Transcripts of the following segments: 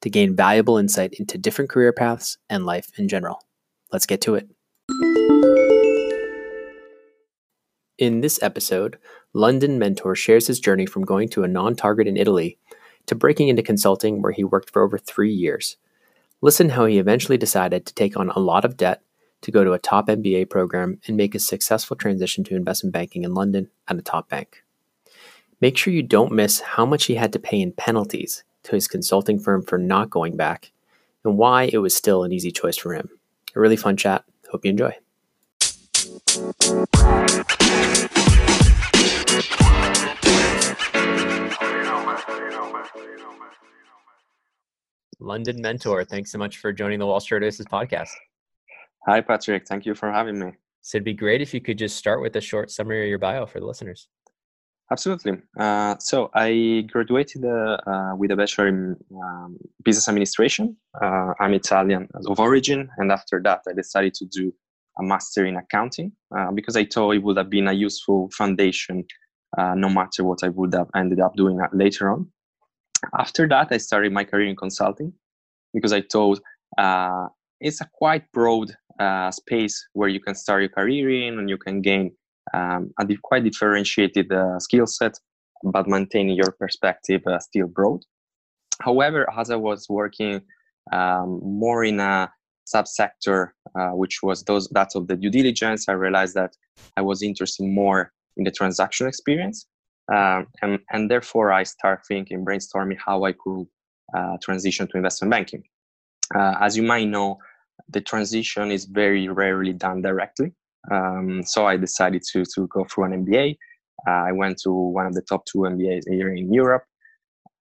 to gain valuable insight into different career paths and life in general. Let's get to it. In this episode, London Mentor shares his journey from going to a non target in Italy to breaking into consulting where he worked for over three years. Listen how he eventually decided to take on a lot of debt to go to a top MBA program and make a successful transition to investment banking in London at a top bank. Make sure you don't miss how much he had to pay in penalties to his consulting firm for not going back and why it was still an easy choice for him. A really fun chat. Hope you enjoy. London Mentor, thanks so much for joining the Wall Street Oasis podcast. Hi, Patrick. Thank you for having me. So it'd be great if you could just start with a short summary of your bio for the listeners. Absolutely. Uh, so I graduated uh, uh, with a bachelor in um, business administration. Uh, I'm Italian of origin, and after that, I decided to do a master in accounting uh, because I thought it would have been a useful foundation, uh, no matter what I would have ended up doing later on. After that, I started my career in consulting because I thought it's a quite broad space where you can start your career in and you can gain um, a quite differentiated uh, skill set, but maintaining your perspective uh, still broad. However, as I was working um, more in a subsector, uh, which was those that of the due diligence, I realized that I was interested more in the transaction experience um, and, and therefore, I start thinking, brainstorming how I could uh, transition to investment banking. Uh, as you might know, the transition is very rarely done directly. Um, so I decided to, to go through an MBA. Uh, I went to one of the top two MBAs here in Europe,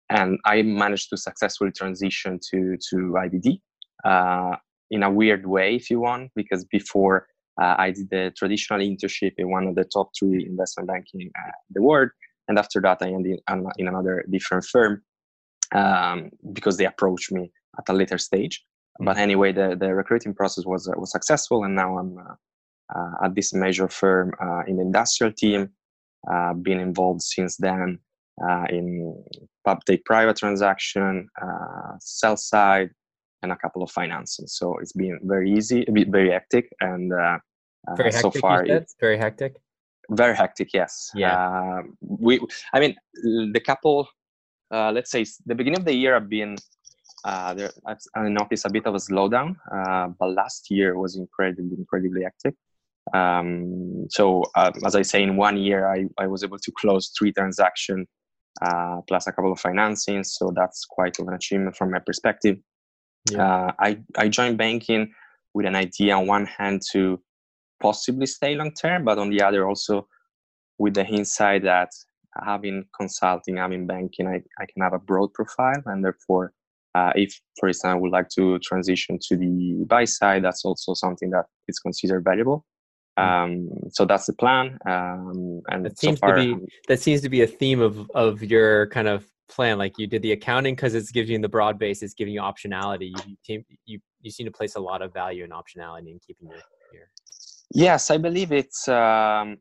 and I managed to successfully transition to, to IBD uh, in a weird way, if you want, because before uh, I did the traditional internship in one of the top three investment banking in the world and after that i ended in another different firm um, because they approached me at a later stage mm-hmm. but anyway the, the recruiting process was uh, was successful and now i'm uh, uh, at this major firm uh, in the industrial team uh, been involved since then uh, in public private transaction sell side and a couple of financing. So it's been very easy a bit very hectic and very hectic, so far it's very hectic? Very hectic yes. Yeah. Uh, we i mean the couple uh, let's say the beginning of the year i've been uh, there, I've, I noticed a bit of a slowdown, uh, but last year was incredibly, incredibly hectic. Um, so, uh, as I say, in one year, I, I was able to close three transactions uh, plus a couple of financings. So that's quite of an achievement from my perspective. Yeah. Uh, I, I joined banking with an idea on one hand to possibly stay long term, but on the other also with the insight that having consulting, having banking, I, I can have a broad profile, and therefore, uh, if for instance I would like to transition to the buy side, that's also something that is considered valuable. Hmm. Um, so that's the plan. Um, and that seems so far, to be that seems to be a theme of of your kind of plan. Like you did the accounting because it's giving you the broad base, it's giving you optionality. You you you seem to place a lot of value in optionality and keeping your your Yes, I believe it's. Um,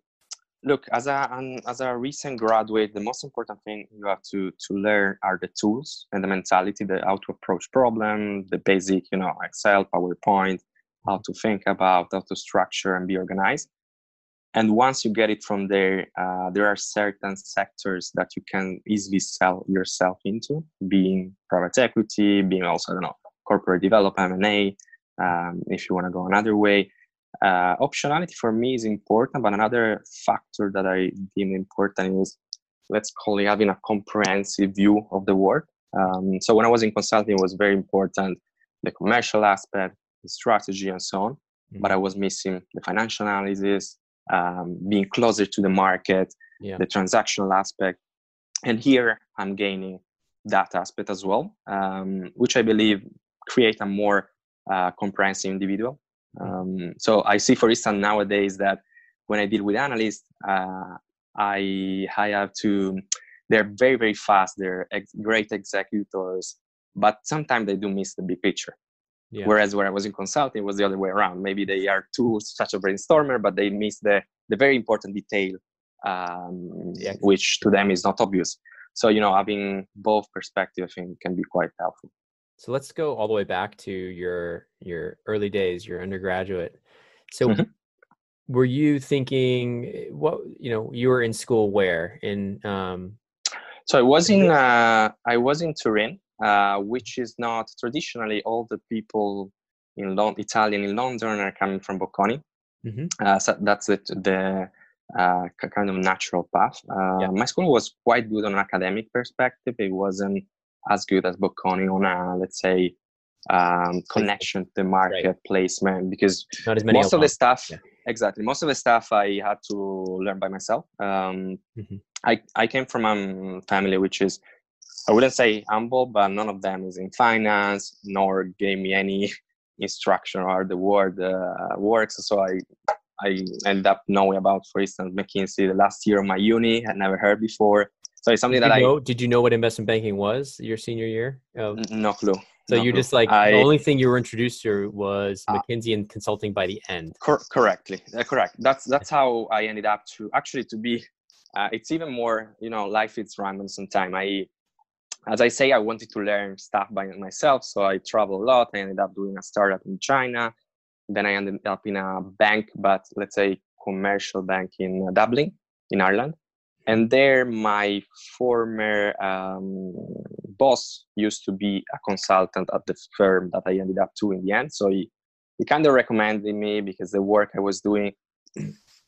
look, as a an, as a recent graduate, the most important thing you have to to learn are the tools and the mentality, the how to approach problem, the basic, you know, Excel, PowerPoint, how to think about, how to structure and be organized. And once you get it from there, uh, there are certain sectors that you can easily sell yourself into, being private equity, being also, I don't know, corporate development, M&A, um, if you want to go another way uh, optionality for me is important, but another factor that I deem important is let's call it having a comprehensive view of the work. Um, so when I was in consulting, it was very important the commercial aspect, strategy, and so on. Mm-hmm. But I was missing the financial analysis, um, being closer to the market, yeah. the transactional aspect. And here I'm gaining that aspect as well, um, which I believe create a more uh, comprehensive individual. Mm-hmm. Um, so I see, for instance, nowadays that when I deal with analysts, uh, I I have to. They're very very fast. They're ex- great executors, but sometimes they do miss the big picture. Yeah. Whereas where I was in consulting was the other way around. Maybe they are too such a brainstormer, but they miss the the very important detail, um, yeah. which to them is not obvious. So you know, having both perspectives I think can be quite helpful. So let's go all the way back to your your early days, your undergraduate. So mm-hmm. were you thinking what you know, you were in school where in um so I was in uh, I was in Turin, uh, which is not traditionally all the people in Lon- Italian in London are coming from Bocconi. Mm-hmm. Uh, so that's it, the uh, kind of natural path. Uh, yeah. My school was quite good on an academic perspective. It wasn't as good as Bocconi on a let's say um, connection to the market right. placement because most of the stuff yeah. exactly most of the stuff I had to learn by myself. Um, mm-hmm. I I came from a family which is I wouldn't say humble, but none of them is in finance, nor gave me any instruction or the word uh, works. So I I ended up knowing about, for instance, McKinsey the last year of my uni. I never heard before. So it's something did that know, I did you know what investment banking was your senior year? Of, no clue. So no you're clue. just like I, the only thing you were introduced to was uh, McKinsey and consulting by the end. Cor- correctly, uh, correct. That's that's how I ended up to actually to be. Uh, it's even more, you know, life is random. Sometimes I as I say, I wanted to learn stuff by myself. So I traveled a lot. I ended up doing a startup in China. Then I ended up in a bank, but let's say commercial bank in Dublin, in Ireland. And there, my former um, boss used to be a consultant at the firm that I ended up to in the end. So he, he kind of recommended me because the work I was doing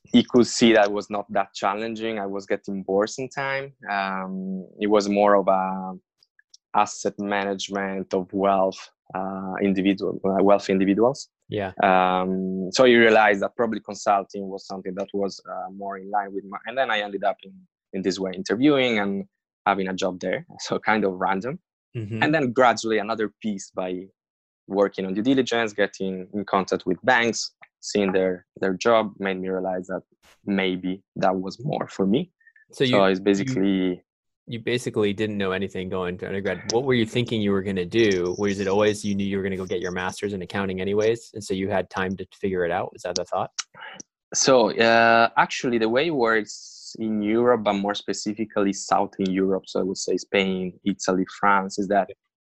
he could see that was not that challenging. I was getting bored in time. Um, it was more of a asset management of wealth uh, individual uh, wealthy individuals. Yeah. Um, so you realize that probably consulting was something that was uh, more in line with my. And then I ended up in in this way interviewing and having a job there. So kind of random. Mm-hmm. And then gradually another piece by working on due diligence, getting in contact with banks, seeing their their job made me realize that maybe that was more for me. So, you, so it's basically you, you, basically didn't know anything going to undergrad. What were you thinking you were going to do? Was it always you knew you were going to go get your master's in accounting anyways, and so you had time to figure it out? Was that the thought? So uh, actually, the way it works in Europe, but more specifically Southern Europe, so I would say Spain, Italy, France, is that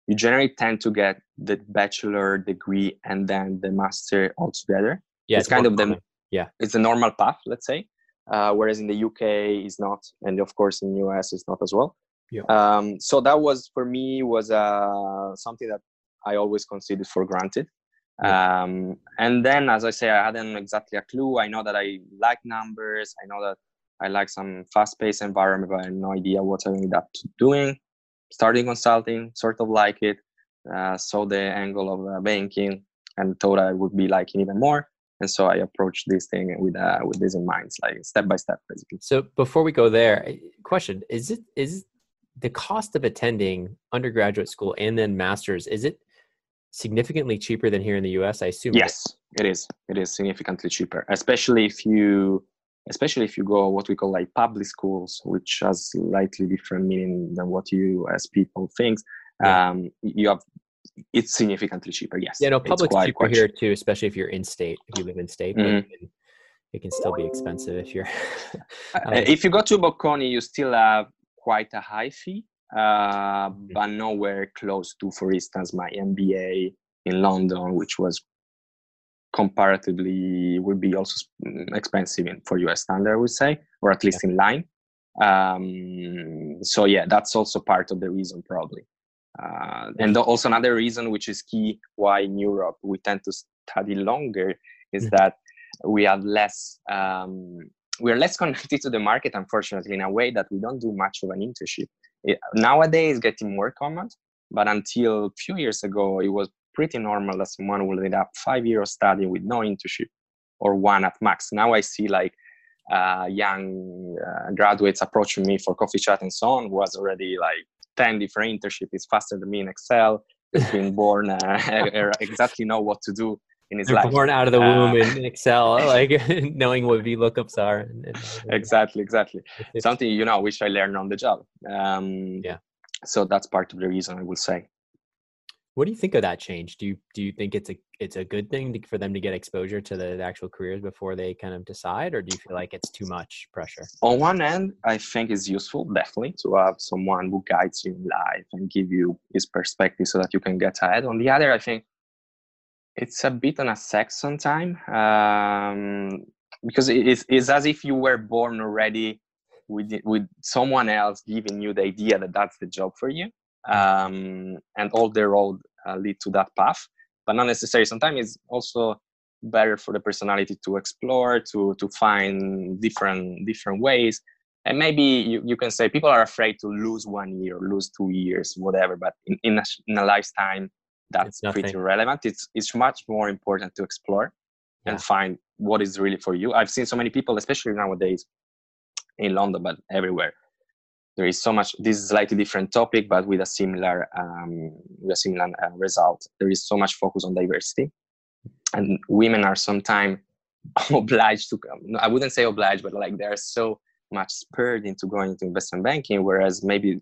you generally tend to get the bachelor degree and then the master all together yeah, it's, it's kind of the yeah it's a normal path, let's say. Uh, whereas in the UK is not, and of course in US is not as well. Yeah. Um, so that was for me was uh, something that I always considered for granted. Yeah. Um, and then, as I say, I hadn't exactly a clue. I know that I like numbers. I know that I like some fast-paced environment, but I had no idea what I ended up doing. Starting consulting, sort of like it. Uh, saw the angle of uh, banking and thought I would be liking even more and so i approach this thing with uh, with this in mind like step by step basically. So before we go there question is it is the cost of attending undergraduate school and then masters is it significantly cheaper than here in the us i assume yes it is. It is significantly cheaper especially if you especially if you go what we call like public schools which has slightly different meaning than what you as people think yeah. um, you have it's significantly cheaper. Yes. Yeah, no, public's quite, cheaper quite here too, especially if you're in state. If you live in state, mm-hmm. it, can, it, can, still be expensive if you're. um, if you go to Bocconi, you still have quite a high fee, uh, mm-hmm. but nowhere close to, for instance, my MBA in London, which was comparatively would be also mm, expensive in, for US standard, I would say, or at least yeah. in line. Um, so yeah, that's also part of the reason probably. Uh, and also another reason which is key why in Europe we tend to study longer is mm-hmm. that we have less um, we're less connected to the market unfortunately in a way that we don't do much of an internship it, nowadays getting more common but until a few years ago it was pretty normal that someone will end up five years studying with no internship or one at max now i see like uh, young uh, graduates approaching me for coffee chat and so on who was already like 10 different internships is faster than me in excel has been born uh, exactly know what to do in his They're life. born out of the womb Uh, in Excel, like knowing what VLOOKUPs are. And, and exactly, exactly. Something you know, which I learned on the job. Um, Yeah. So that's part of the reason I will say. What do you think of that change? Do you do you think it's a it's a good thing to, for them to get exposure to the, the actual careers before they kind of decide, or do you feel like it's too much pressure? On one end, I think it's useful, definitely, to have someone who guides you in life and give you his perspective so that you can get ahead. On the other, I think it's a bit on a sex sometimes um, because it is it's as if you were born already with with someone else giving you the idea that that's the job for you, um, and all the road uh, lead to that path. But not necessarily. Sometimes it's also better for the personality to explore, to to find different different ways. And maybe you, you can say people are afraid to lose one year, lose two years, whatever. But in, in, a, in a lifetime, that's pretty relevant. It's it's much more important to explore Yeah. and find what is really for you. I've seen so many people, especially nowadays in London, but everywhere. There is so much. This is a slightly different topic, but with a similar um, with a similar uh, result. There is so much focus on diversity, and women are sometimes obliged to. come- no, I wouldn't say obliged, but like they're so much spurred into going into investment banking, whereas maybe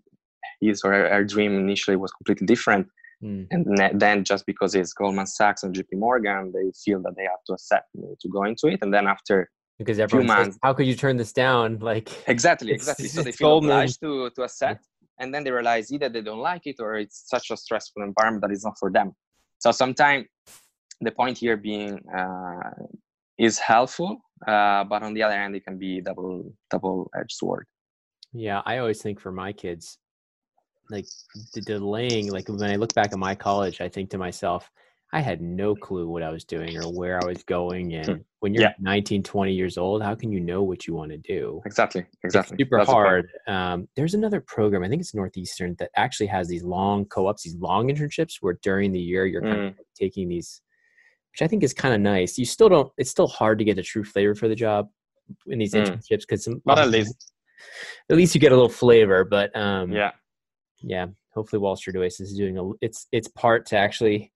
his or her, her dream initially was completely different Mm. and then just because it's Goldman Sachs and JP Morgan, they feel that they have to accept you know, to go into it, and then after Because everyone says, "How could you turn this down?" Like, exactly, exactly, so they feel obliged to to accept, and then they realize either they don't like it or it's such a stressful environment that it's not for them. So sometimes the point here being uh, is helpful, uh, but on the other hand, it can be double double edged sword. Yeah, I always think for my kids, like the delaying, like when I look back at my college, I think to myself, I had no clue what I was doing or where I was going. And when you're Yeah. 19, 20 years old, how can you know what you want to do? Exactly, exactly. It's super That's hard. Um, there's another program, I think it's Northeastern, that actually has these long co-ops, these long internships where during the year you're kind Mm. of taking these, which I think is kind of nice. You still don't, it's still hard to get a true flavor for the job in these Mm. internships because at least, at least you get a little flavor. But um, yeah. yeah, hopefully Wall Street Oasis is doing a it's it's part to actually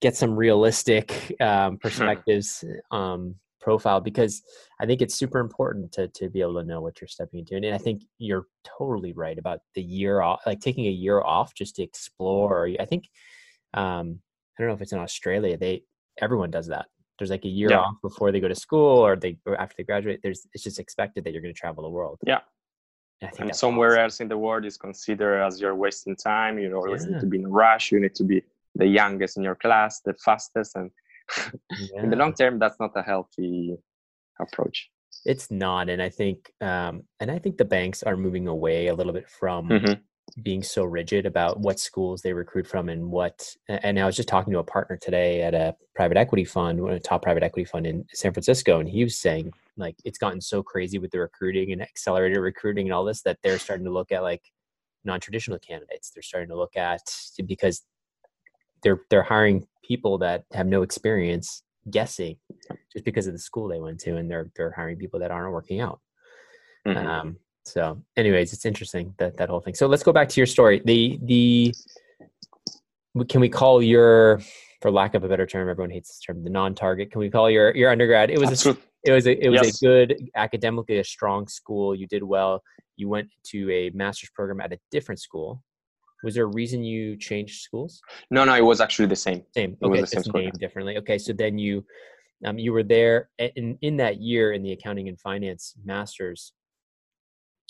get some realistic um, perspectives um, profile because I think it's super important to to be able to know what you're stepping into. And I think you're totally right about the year off, like taking a year off just to explore. I think um, I don't know if it's in Australia. They everyone does that. There's like a year Yeah. off before they go to school or they or after they graduate. There's it's just expected that you're going to travel the world. Yeah. And I think and somewhere awesome. else in the world is considered as you're wasting time you always Yeah. need to be in a rush you need to be the youngest in your class the fastest and in the long term that's not a healthy approach It's not, and I think, um, and I think the banks are moving away a little bit from Mhm. being so rigid about what schools they recruit from and what. And I was just talking to a partner today at a private equity fund, one of the top private equity fund in San Francisco, and he was saying like it's gotten so crazy with the recruiting and accelerated recruiting and all this that they're starting to look at like non-traditional candidates. They're starting to look at because they're they're hiring people that have no experience guessing just because of the school they went to and they're they're hiring people that aren't working out. Mhm. um so anyways it's interesting that that whole thing. So let's go back to your story. The the can we call your for lack of a better term everyone hates this term the non-target can we call your your undergrad? It was a, it was a it was Yes. a good academically a strong school. You did well. You went to a master's program at a different school was there a reason you changed schools no no it was actually the same same. was Okay, the same school, named differently. Okay, so then you, um, you were there in in that year in the accounting and finance masters.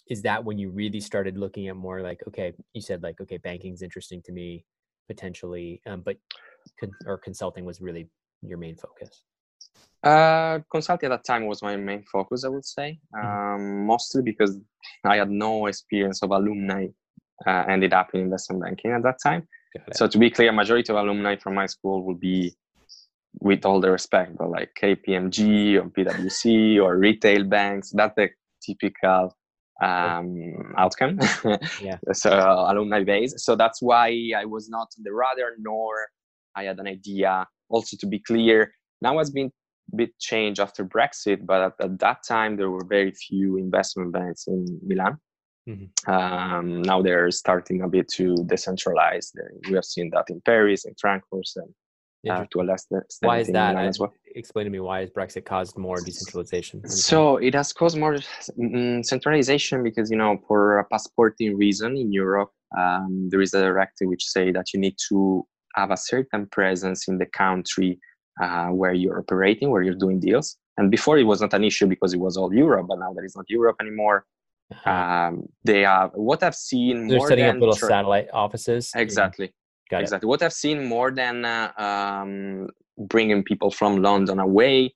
Is that when you really started looking at more like okay, you said like okay, banking's interesting to me potentially, um, but con- or consulting was really your main focus. uh consulting at that time was my main focus i would say Mhm. um, mostly because i had no experience of alumni uh, ended up in investment banking at that time So to be clear, majority of alumni from my school will be with all the respect, but like KPMG or PwC or retail banks, that's the typical um, outcome. yeah. So uh, alumni base. So that's why I was not on the radar, nor I had an idea. Also, to be clear, now has been a bit changed after Brexit, but at, at, that time there were very few investment banks in Milan. Mm-hmm. Um, now they're starting a bit to decentralize. We have seen that in Paris, and Frankfurt, and uh, to a less extent why is that as well. explain to me why has brexit caused more decentralization so it has caused more mm, centralization because you know for a passporting reason in europe um, there is a directive which say that you need to have a certain presence in the country uh, where you're operating where you're doing deals and before it was not an issue because it was all europe but now that it's not europe anymore uh-huh. um, they have what i've seen they're setting up little tra- satellite offices exactly Got exactly. It. What I've seen more than uh, um, bringing people from London away,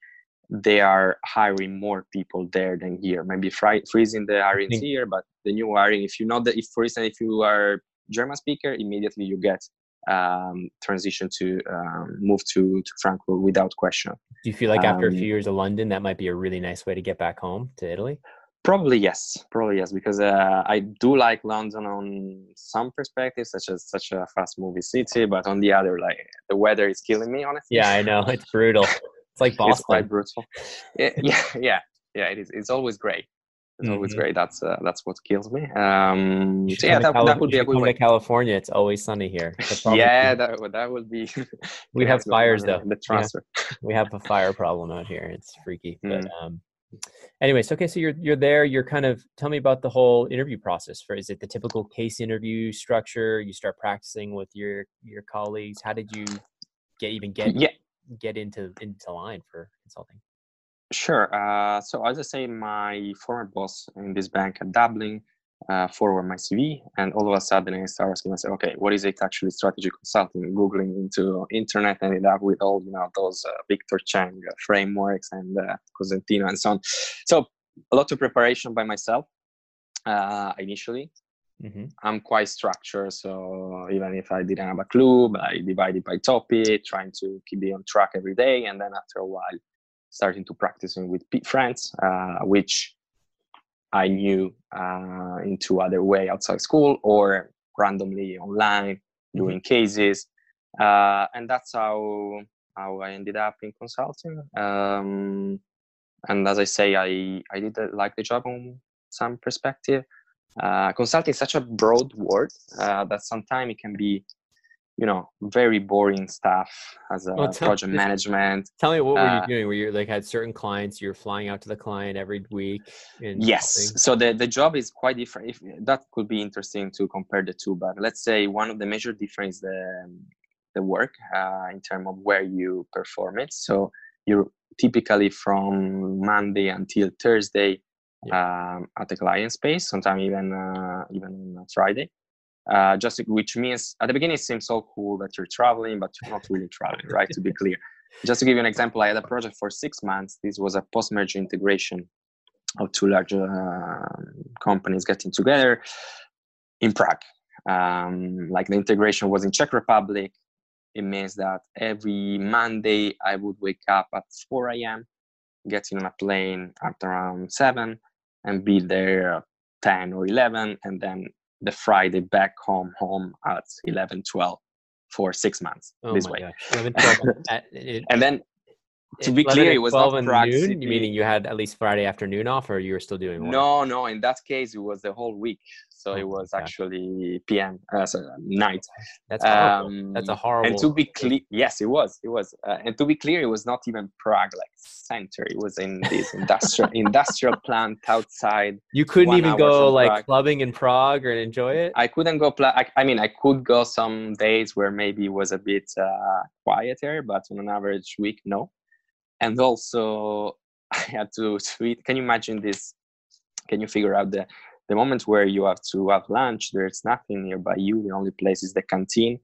they are hiring more people there than here. Maybe fri- freezing the hiring here, but the new hiring, if you know that, if for instance, if you are German speaker, immediately you get um, transition to um, move to, to Frankfurt without question. Do you feel like after a few um, years of London, that might be a really nice way to get back home to Italy? Probably yes, probably yes, because uh, I do like London on some perspectives, such as such a fast movie city, but on the other, like the weather is killing me. Honestly, yeah, I know it's brutal. It's like Boston. it's quite brutal. yeah, yeah, yeah, yeah. It is. It's always great. It's mm-hmm. always great. That's uh, that's what kills me. Um, so yeah, that, Cali- that would be a good come way. to California. It's always sunny here. yeah, that that would be. we have fires though. The transfer. Yeah. we have a fire problem out here. It's freaky, mm. um, anyways okay so you're you're there you're kind of tell me about the whole interview process for is it the typical case interview structure? You start practicing with your your colleagues. How did you get even get yeah. get into into line for consulting? Sure uh, so as i say my former boss in this bank at dublin uh, forward my CV, and all of a sudden I start asking myself, okay, what is it actually strategy consulting? Googling into internet, ended up with all you know those uh, Victor Cheng frameworks and uh, Cosentino and so on. So a lot of preparation by myself uh, initially. Mm-hmm. I'm quite structured, so even if I didn't have a clue, I divided by topic, trying to keep it on track every day, and then after a while, starting to practicing with friends, uh, which I knew uh, into other way outside school or randomly online doing mm-hmm. cases, uh, and that's how how I ended up in consulting. Um, and as I say, I I did like the job on some perspective. Uh, consulting is such a broad word uh, that sometimes it can be you know very boring stuff as a well, project me, management tell me what were you uh, doing? Were you like had certain clients you're flying out to the client every week yes. so the, the job is quite different if that could be interesting to compare the two but let's say one of the major difference the the work uh, in terms of where you perform it. So you're typically from monday until thursday yeah. um, at the client space sometimes even uh, even on friday uh, just which means at the beginning it seems so cool that you're traveling, but you're not really traveling, right? to be clear. Just to give you an example, I had a project for six months. This was a post-merger integration of two large uh, companies getting together in Prague. Um, like the integration was in Czech Republic. It means that every Monday I would wake up at 4 a.m., getting on a plane at around 7, and be there at 10 or 11, and then the Friday back home home at 11, 12 for six months oh this way. 11, 12, and then to be clear, it was not noon. You meaning you had at least Friday afternoon off, or you were still doing? Work? No, no. In that case, it was the whole week. So oh, it was actually PM, uh, so night. That's horrible. Um, That's a horrible. And to be clear, yes, it was. It was. Uh, and to be clear, it was not even Prague like center. It was in this industrial industrial plant outside. You couldn't even go like Prague. clubbing in Prague or enjoy it. I couldn't go. Pl- I, I, mean, I could go some days where maybe it was a bit uh, quieter, but on an average week, no. And also, I had to tweet. Can you imagine this? Can you figure out the the moment where you have to have lunch, there's nothing nearby you. The only place is the canteen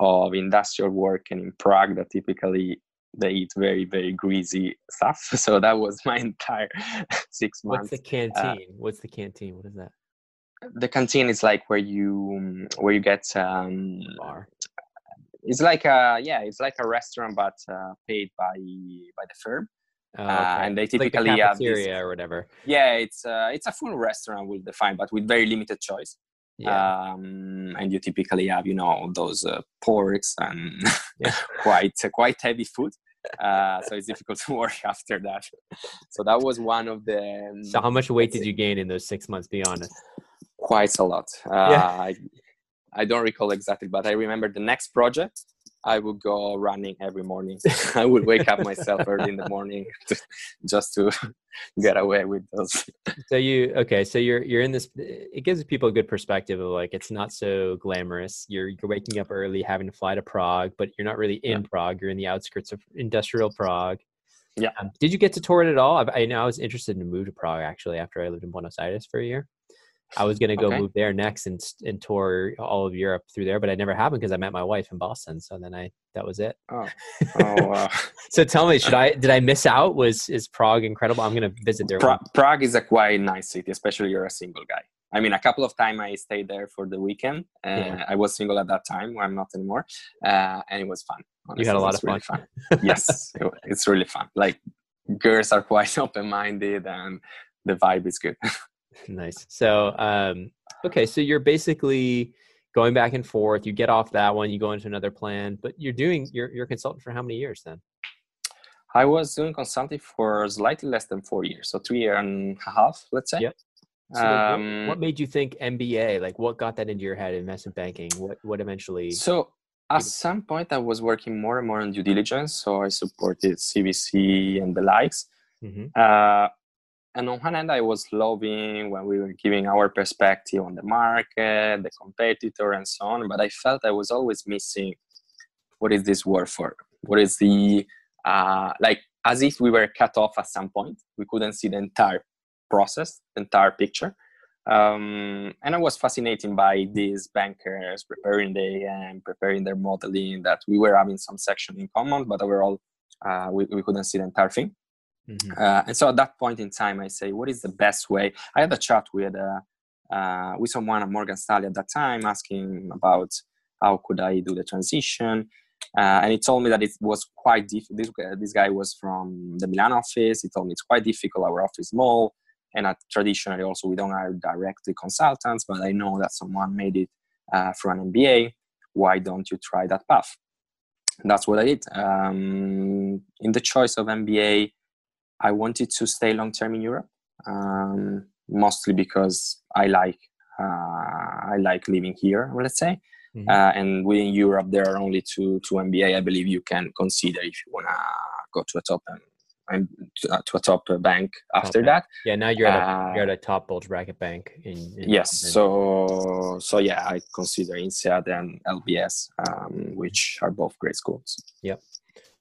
of industrial work, and in Prague, that typically they eat very very greasy stuff. So that was my entire six months. What's the uh, canteen? Uh, What's the canteen? What is that? The canteen is like where you where you get um, bar. It's like a yeah, it's like a restaurant but uh, paid by by the firm. Oh, Uh, and they It's like the typically have this, or whatever. yeah, it's uh, it's a full restaurant we'll define, but with very limited choice. Yeah. Um, and you typically have you know those uh, porks and Yeah. quite quite heavy food. Uh, so it's difficult to work after that. So that was one of the um, so how much weight did you gain in those six months? Be honest. quite a lot. Uh, Yeah. I, I don't recall exactly, but I remember the next project. I would go running every morning. I would wake up myself early in the morning to, just to get away with those. So you okay? So you're you're in this. It gives people a good perspective of like it's not so glamorous. You're you're waking up early, having to fly to Prague, but you're not really in Prague. You're in the outskirts of industrial Prague. Yeah. Um, did you get to tour it at all? I, I know I was interested to move to Prague actually after I lived in Buenos Aires for a year. I was going to go Okay. move there next and and tour all of Europe through there, but it never happened because I met my wife in Boston. So then I that was it. Oh, oh uh, So tell me, should I did I miss out? Was is Prague incredible? I'm going to visit there. pra- Prague is a quite nice city, especially you're a single guy. I mean, a couple of times I stayed there for the weekend. Uh, Yeah. I was single at that time. I'm not anymore, uh, and it was fun. You had a lot it's of really fun. yes, it- it's really fun. Like girls are quite open-minded, and the vibe is good. Nice. So, um, okay, so you're basically going back and forth. You get off that one, you go into another plan, but you're doing you're you're a consultant for how many years then? I was doing consulting for slightly less than four years, so three year and a half, let's say. Yep. So then what- Um, what, made you think MBA? Like, what got that into your head? Investment banking. What what eventually? So at some point, I was working more and more on due diligence. So I supported CVC and the likes. Mhm. Uh, and on one hand, I was loving when we were giving our perspective on the market, the competitor, and so on. But I felt I was always missing what is this word for? What is the, uh, like, as if we were cut off at some point. We couldn't see the entire process, the entire picture. Um, and I was fascinated by these bankers preparing the and preparing their modeling that we were having some section in common, but overall, uh, we, we couldn't see the entire thing. Mhm. Uh, and so at that point in time, I say, what is the best way? I had a chat with uh, uh, with someone at Morgan Stanley at that time, asking about how could I do the transition. Uh, and he told me that it was quite difficult. This, guy- this guy was from the Milan office. He told me it's quite difficult. Our office is small, and traditionally also we don't hire directly consultants. But I know that someone made it uh, an MBA. Why don't you try that path? That's what I did. Um, in the choice of MBA, I wanted to stay long term in Europe, um, mostly because I like uh, I like living here. Let's say, Mhm. uh, and within Europe there are only two two MBA. I believe you can consider if you wanna go to a top um, and to, uh, to a top uh, bank after bank. that. yeah, now you're at a, Uh, you're at a top bulge bracket bank. In, in yes, so so yeah, I consider INSEAD and LBS, um, which are both great schools.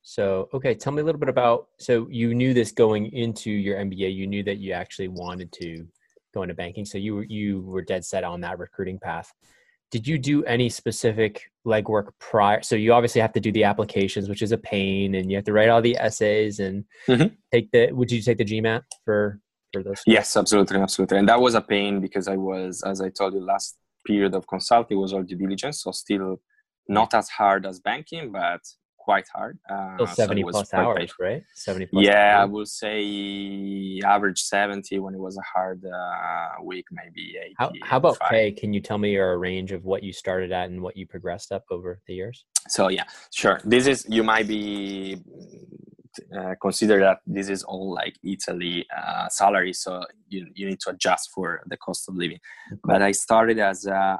So, okay, tell me a little bit about. So, you knew this going into your MBA. You knew that you actually wanted to go into banking. So, you were you were dead set on that recruiting path. Did you do any specific legwork prior? So, you obviously have to do the applications, which is a pain, and you have to write all the essays and Mhm. take the. Would you take the GMAT for for this? Yes, absolutely, absolutely. And that was a pain because I was, as I told you, last period of consulting was all due diligence, so still not as hard as banking, but quite hard. Uh, 70 so plus hours, right? 70 plus Yeah, hours. I would say average 70 when it was a hard uh, week, maybe 80. How, how about pay? Can you tell me your range of what you started at and what you progressed up over the years? So, yeah, sure. This is, you might be uh, consider that this is all like Italy uh, salary, so you, you need to adjust for the cost of living. Okay. But I started as a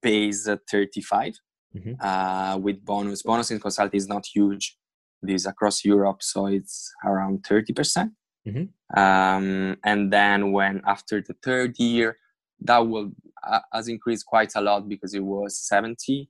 base 35 mm-hmm. uh, with bonus. Bonus in consulting is not huge. It is across Europe, so it's around 30%. mm-hmm. um, and then when after the third year, that will uh, has increased quite a lot because it was 70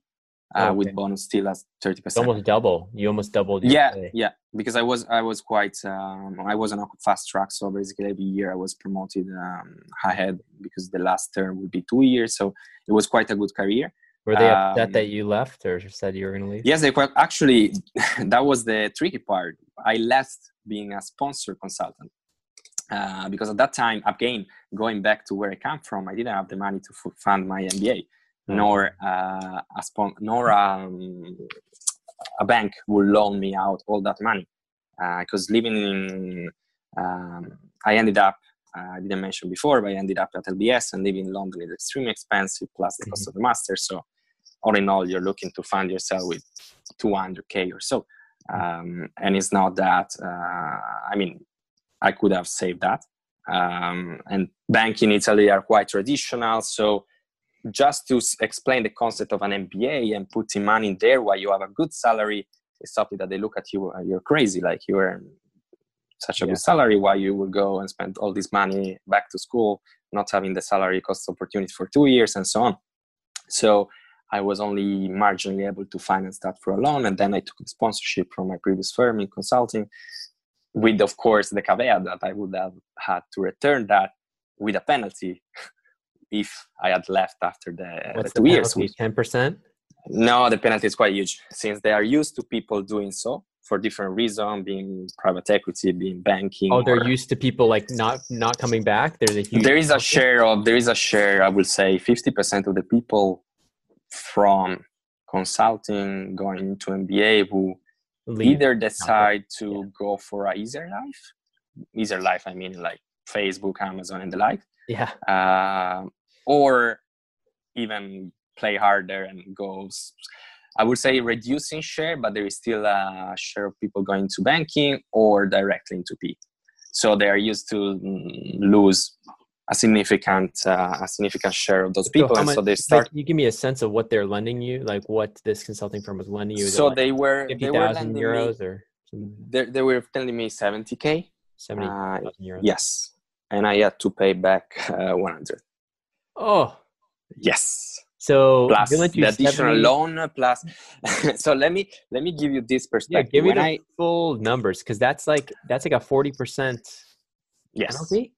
uh, oh, okay. with bonus still as 30 percent almost double you almost doubled yeah pay. yeah because i was i was quite um, i was on a fast track so basically every year i was promoted um, ahead because the last term would be two years so it was quite a good career were they upset that Um, you left or said you were going to leave? Yes, they quite actually that was the tricky part. I left being a sponsor consultant uh, because at that time, again, going back to where I come from, I didn't have the money to fund my MBA. nor uh, a spon- nor um, a bank would loan me out all that money because uh, living in um, I ended up uh, I didn't mention before, but I ended up at LBS and living in London is extremely expensive plus the cost mm-hmm. of the master. So all in all, you're looking to fund yourself with 200k or so, um, and it's not that. Uh, I mean, I could have saved that. Um, and bank in Italy are quite traditional, so just to explain the concept of an MBA and putting money in there while you have a good salary is something that they look at you uh, you're crazy like you earn such a yeah. good salary why you will go and spend all this money back to school not having the salary cost opportunity for two years and so on so i was only marginally able to finance that for a loan and then i took the sponsorship from my previous firm in consulting with of course the caveat that i would have had to return that with a penalty if I had left after the, What's the two years. Ten percent? No, the penalty is quite huge since they are used to people doing so for different reasons, being private equity, being banking. Oh, they're or, used to people like not not coming back. There's a huge. There is a share of there is a share. I would say fifty percent of the people from consulting going to MBA who Leave. either decide to yeah. go for a easier life, easier life. I mean, like Facebook, Amazon, and the like, yeah uh, or even play harder and go i would say reducing share but there is still a share of people going to banking or directly into p so they are used to mm, lose a significant uh, a significant share of those people so and much, so they start like, you give me a sense of what they're lending you like what this consulting firm was lending you so like they were 50,000 euros me, or they, they were telling me 70k 70 uh, euros yes and I had to pay back uh, 100. Oh, yes. So plus the additional 70... loan plus. so let me let me give you this perspective. Yeah, give me when the I... full numbers because that's like that's like a forty percent. Yes. Penalty?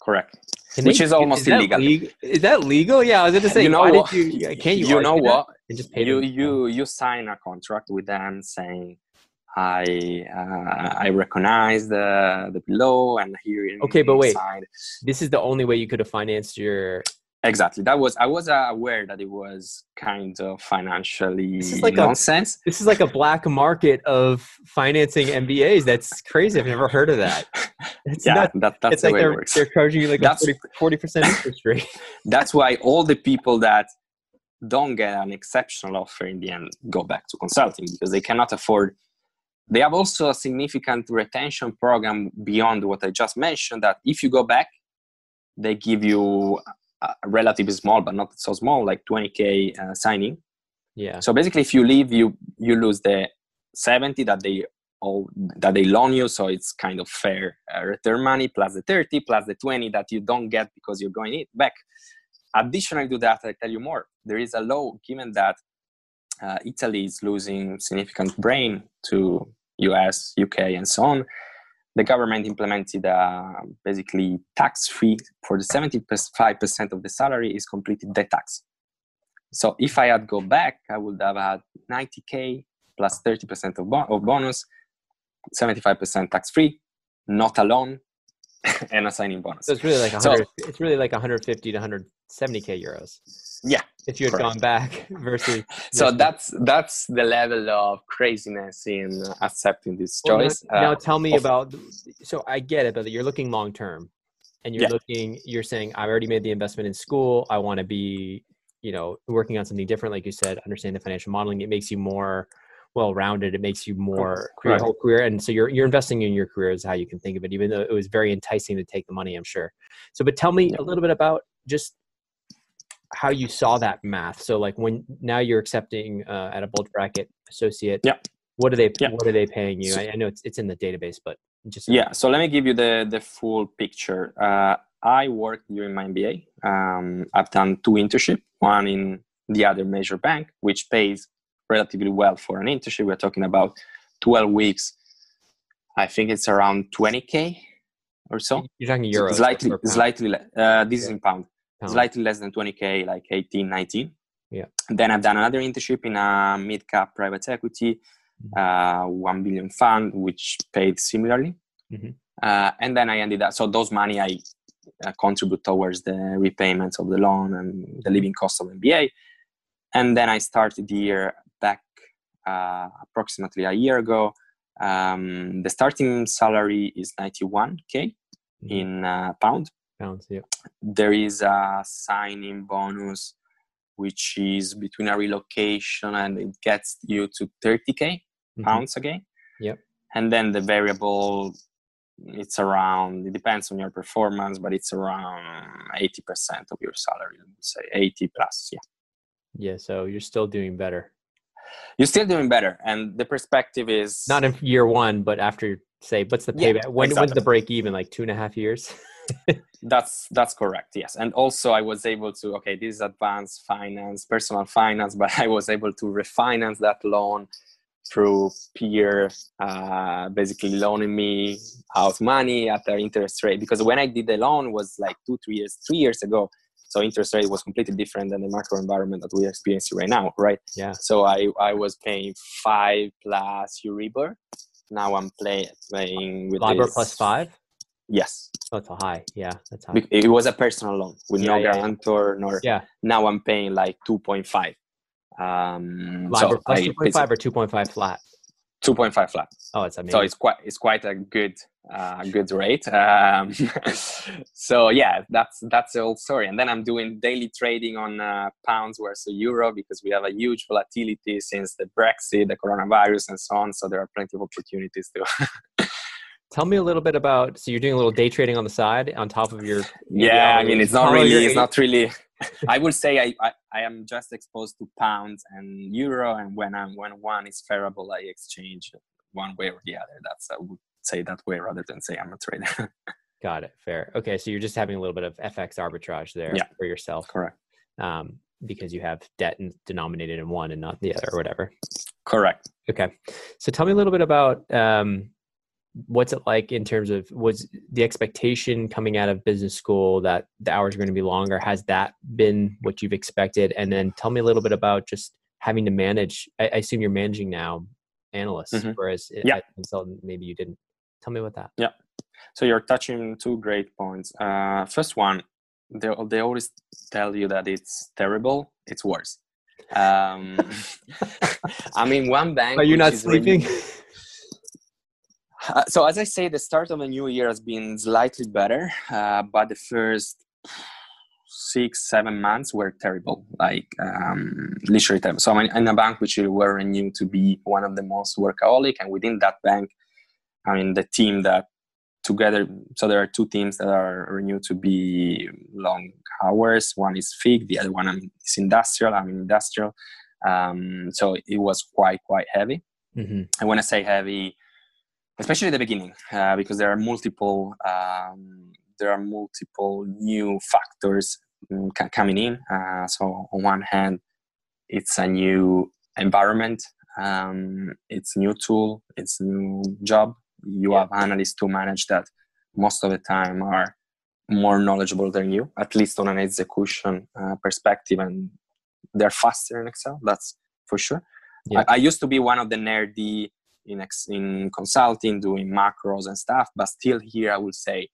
Correct. Can Which they, is almost is illegal. Legal? Is that legal? Yeah, I was going to say. You know what? You, can you? You know what? you you you sign a contract with them saying I uh, I recognize the the below and here. Okay, but wait, this is the only way you could have financed your. Exactly. That was I was uh, aware that it was kind of financially this is like nonsense. A, this is like a black market of financing MBAs. That's crazy. I've never heard of that. It's yeah, not, that, that's it's the like way they're, it works. They're charging you like that's, a 40 percent interest rate. that's why all the people that don't get an exceptional offer in the end go back to consulting because they cannot afford they have also a significant retention program beyond what I just mentioned. That if you go back, they give you a relatively small, but not so small, like 20k uh, signing. Yeah. So basically, if you leave, you you lose the 70 that they all that they loan you. So it's kind of fair uh, return money plus the 30 plus the 20 that you don't get because you're going it back. Additionally to that, I tell you more. There is a law given that uh, Italy is losing significant brain to US, UK, and so on, the government implemented uh, basically tax free for the 75% of the salary is completely debt tax. So if I had go back, I would have had 90k plus 30% of, of bonus, 75% tax free, not a loan, and a signing bonus. So it's really like 100, so, it's really like 150 to 170k euros. Yeah. If you had correct. gone back versus. so that's that's the level of craziness in accepting this well, choice. Now, uh, now tell me of, about. So I get it, but you're looking long term, and you're yeah. looking. You're saying I've already made the investment in school. I want to be, you know, working on something different. Like you said, understand the financial modeling. It makes you more well rounded it makes you more your whole career and so you're you're investing in your career is how you can think of it even though it was very enticing to take the money i'm sure. So but tell me a little bit about just how you saw that math. So like when now you're accepting uh, at a bulge bracket associate yeah. what are they yeah. what are they paying you? So, I, I, know it's, it's in the database but just yeah so let me give you the the full picture. Uh, i worked during my mba um, i've done two internship one in the other major bank which pays relatively well for an internship. We're talking about 12 weeks. I think it's around 20k or so. You're talking euros. Slightly, slightly. Uh, this is in pound. pound. Slightly less than 20k, like 18, 19. Yeah. Then I've done another internship in a mid-cap private equity, mm-hmm. uh, one billion fund, which paid similarly. Mm-hmm. Uh, and then I ended up. So those money I uh, contribute towards the repayment of the loan and the living cost of MBA and then I started the year uh, approximately a year ago. Um, the starting salary is 91k mm-hmm. in uh, pound. Pounds, yeah. There is a signing bonus, which is between a relocation and it gets you to 30k mm-hmm. pounds again. Yep. And then the variable, it's around. It depends on your performance, but it's around 80% of your salary. Let's say 80 plus. Yeah. Yeah. So you're still doing better you're still doing better and the perspective is not in year one but after say what's the payback? Yeah, when, exactly. when's the break even? Like two and a half years? That's that's correct yes. And also i was able to okay this is advanced finance personal finance but i was able to refinance that loan through peer uh, basically loaning me out money at their interest rate. Because when i did the loan was like two three years three years ago so interest rate was completely different than the macro environment that we're experiencing right now, right? Yeah. So I, I was paying five plus Euribor. Now I'm play, playing with LIBOR plus five. Yes. Oh, it's a high. Yeah, that's high. It was a personal loan with yeah, no yeah, guarantor, nor. Yeah. Now I'm paying like two point five. Um, LIBOR so plus two point five or two point five flat. 2.5 flat. Oh, it's amazing. So it's quite it's quite a good uh, good rate. Um, so yeah, that's that's the old story. And then I'm doing daily trading on uh, pounds versus euro because we have a huge volatility since the Brexit, the coronavirus, and so on. So there are plenty of opportunities to. Tell me a little bit about. So you're doing a little day trading on the side on top of your. Yeah, I mean it's not really. It's not really. I would say I, I, I am just exposed to pounds and euro, and when I'm when one is favorable, I exchange one way or the other. That's I would say that way rather than say I'm a trader. Got it. Fair. Okay, so you're just having a little bit of FX arbitrage there yeah. for yourself. Correct. Um, because you have debt denominated in one and not the other, or whatever. Correct. Okay. So tell me a little bit about um, what's it like in terms of was the expectation coming out of business school that the hours are going to be longer has that been what you've expected? And then tell me a little bit about just having to manage i, I assume you're managing now analysts mm-hmm. whereas yeah. consultant maybe you didn't. Tell me about that. Yeah. So you're touching two great points. Uh, first one they, they always tell you that it's terrible it's worse. Um, i mean one bank are you not sleeping really, uh, so as I say, the start of the new year has been slightly better, uh, but the first six, seven months were terrible, like um, literally terrible. So I'm in a bank which we were renewed to be one of the most workaholic, and within that bank, I mean the team that together. So there are two teams that are renewed to be long hours. One is FIG, the other one is industrial. I'm industrial, um, so it was quite quite heavy. Mm-hmm. And when I say heavy especially at the beginning, uh, because there are multiple um, there are multiple new factors mm, coming in. Uh, so on one hand, it's a new environment, um, it's a new tool, it's a new job. You yeah. have analysts to manage that most of the time are more knowledgeable than you, at least on an execution uh, perspective, and they're faster in Excel. That's for sure. Yeah. I, I, used to be one of the nerdy in ex- in consulting, doing macros and stuff. But still, here I would say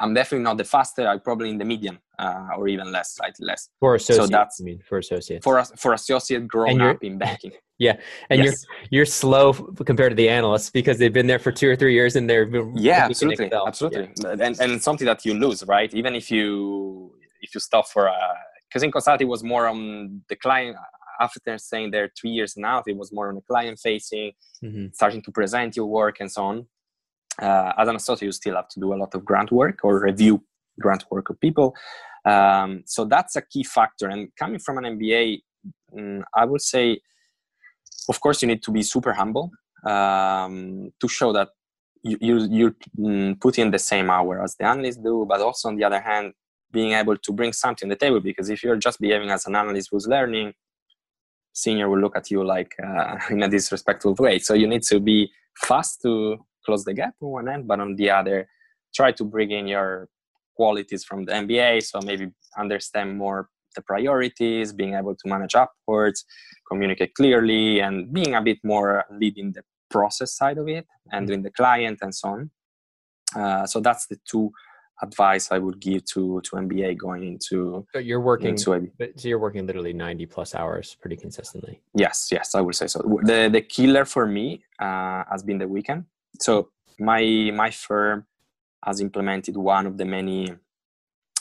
I'm definitely not the fastest. I'm probably in the medium uh, or even less, slightly less. For associate, so that's I mean for associate. For for associate grown up in banking. Yeah, and yes. you're you're slow compared to the analysts because they've been there for two or three years and they're yeah, absolutely, absolutely, yeah. and and something that you lose, right? Even if you if you stop for a because in consulting was more on the client after saying there three years and a half, it was more on the client facing, mm-hmm. starting to present your work and so on. Uh, as an associate, you still have to do a lot of grant work or review grant work of people. Um, so that's a key factor. And coming from an MBA, um, mm, I would say, of course, you need to be super humble um, to show that you, you, you mm, put in the same hour as the analysts do, but also on the other hand, being able to bring something to the table because if you're just behaving as an analyst who's learning senior will look at you like uh, in a disrespectful way. So you need to be fast to close the gap on one end, but on the other, try to bring in your qualities from the MBA. So maybe understand more the priorities, being able to manage upwards, communicate clearly, and being a bit more leading the process side of it, and doing the client and so on. Uh, so that's the two advice I would give to to MBA going into. So you're working. Into so you're working literally 90 plus hours pretty consistently. Yes, yes, I would say so. The the killer for me uh, has been the weekend. So my my firm has implemented one of the many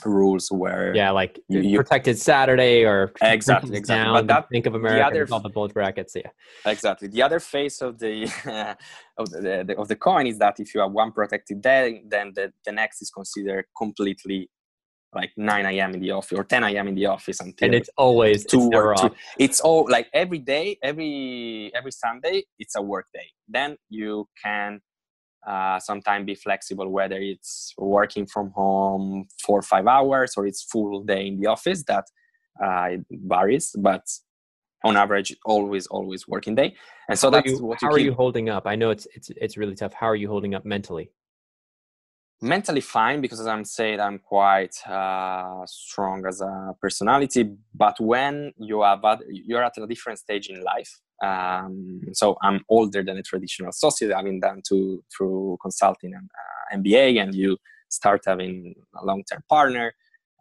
rules where yeah like you, protected saturday or exactly exactly. But that think of america the other, all the bulge brackets yeah. Exactly. The other face of the of the, the, of the coin is that if you have one protected day then the, the next is considered completely like 9 a.m in the office or 10 a.m in the office until and it's always two or two. it's all like every day every every sunday it's a work day. Then you can uh, sometimes be flexible whether it's working from home for five hours or it's full day in the office that uh, varies but on average always always working day. And so how that's you, what you how keep. are you holding up? I know it's it's it's really tough. How are you holding up mentally? Mentally fine because as i'm saying i'm quite uh, strong as a personality but when you have you're at a different stage in life um, so i'm older than a traditional associate having done to through consulting and uh, mba and you start having a long-term partner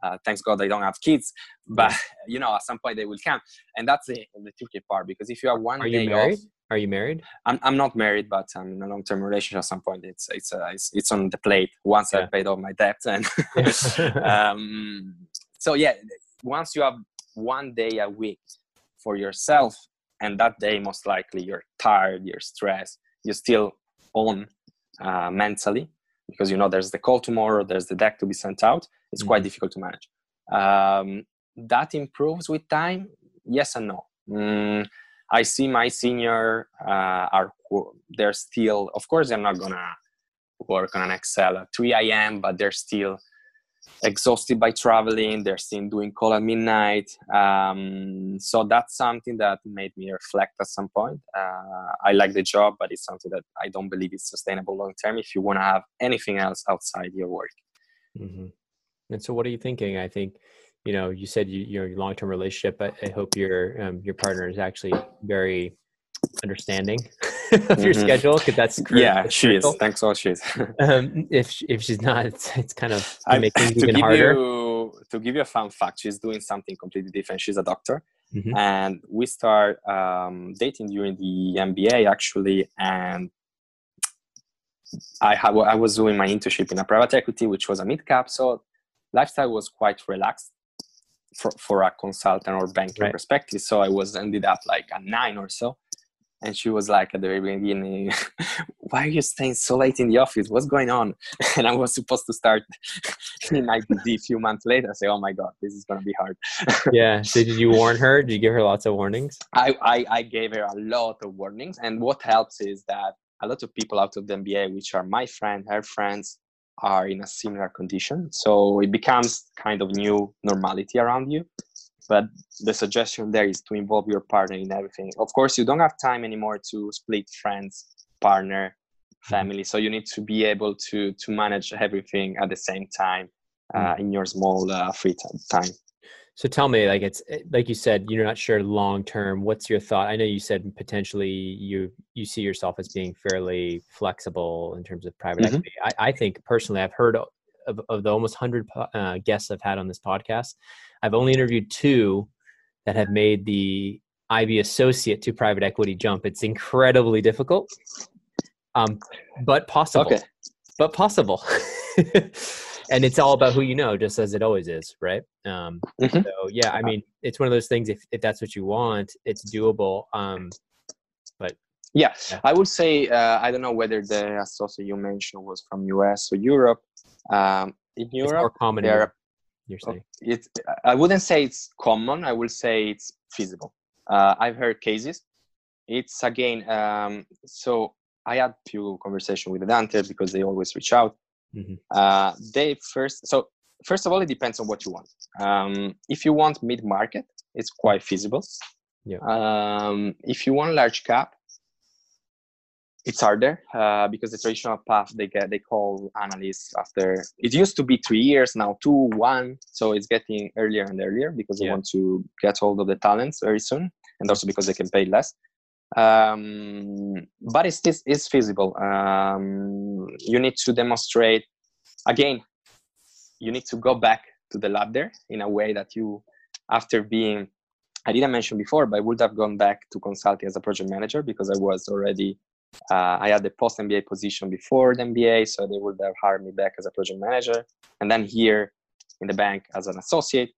uh, thanks god i don't have kids but you know at some point they will come and that's the, the tricky part because if you have one are day you married off, are you married? I'm, I'm not married, but I'm in a long term relationship. At some point, it's it's uh, it's, it's on the plate. Once yeah. I paid off my debt, and um, so yeah, once you have one day a week for yourself, and that day most likely you're tired, you're stressed, you're still on uh, mentally because you know there's the call tomorrow, there's the deck to be sent out. It's mm-hmm. quite difficult to manage. Um, that improves with time, yes and no. Mm, I see my senior uh, are they're still of course they're not gonna work on an Excel at 3 a.m. but they're still exhausted by traveling they're still doing call at midnight um, so that's something that made me reflect at some point. Uh, i like the job but it's something that i don't believe is sustainable long term if you want to have anything else outside your work. Mm-hmm. and so what are you thinking? I think you know you said you, your long-term relationship I, I hope your um, your partner is actually very understanding of mm-hmm. your schedule because that's yeah she is thanks all she is um, if if she's not it's, it's kind of making things even harder you, to give you a fun fact she's doing something completely different she's a doctor mm-hmm. and we start um, dating during the mba actually and I, have, I was doing my internship in a private equity which was a mid cap so lifestyle was quite relaxed for, for a consultant or banking right. perspective. So I was ended up like a nine or so. And she was like at the very beginning, why are you staying so late in the office? What's going on? And I was supposed to start in IBD a few months later. I say, oh my God, this is going to be hard. yeah. So did you warn her? Did you give her lots of warnings? I, I, I gave her a lot of warnings. And what helps is that a lot of people out of the MBA, which are my friend, her friends, are in a similar condition. So it becomes kind of new normality around you. But the suggestion there is to involve your partner in everything. Of course, you don't have time anymore to split friends, partner, mm-hmm. family. So you need to be able to to manage everything at the same time uh, mm-hmm. in your small uh, free time. So tell me, like it's eh, like you said, you're not sure long term. What's your thought? I know you said potentially you you see yourself as being fairly flexible in terms of private mm-hmm. equity. I, I, think personally, I've heard of, of the almost hundred uh, guests I've had on this podcast. I've only interviewed two that have made the IB associate to private equity jump. It's incredibly difficult, um, but possible. Okay. But possible. and it's all about who you know, just as it always is, right? Um, mm-hmm. So yeah, I mean, it's one of those things. If if that's what you want, it's doable. Um, but yeah, yeah. I would say uh, I don't know whether the associate you mentioned was from US or Europe. Um, in Europe, it's more common. There, you're saying it's. I wouldn't say it's common. I would say it's feasible. Uh, I've heard cases. It's again. Um, so I had few conversation with the Dante because they always reach out Mm-hmm. Uh, they first, so first of all, it depends on what you want. Um, if you want mid market, it's quite feasible. Yeah. Um, if you want large cap, it's harder uh, because the traditional path they get they call analysts after it used to be three years now two one so it's getting earlier and earlier because they want to get hold of the talents very soon and also because they can pay less um, but it's, it's, feasible. Um, you need to demonstrate again. you need to go back to the lab there in a way that you after being i didn't mention before but i would have gone back to consulting as a project manager because i was already uh, i had the post mba position before the mba so they would have hired me back as a project manager. And then here in the bank as an associate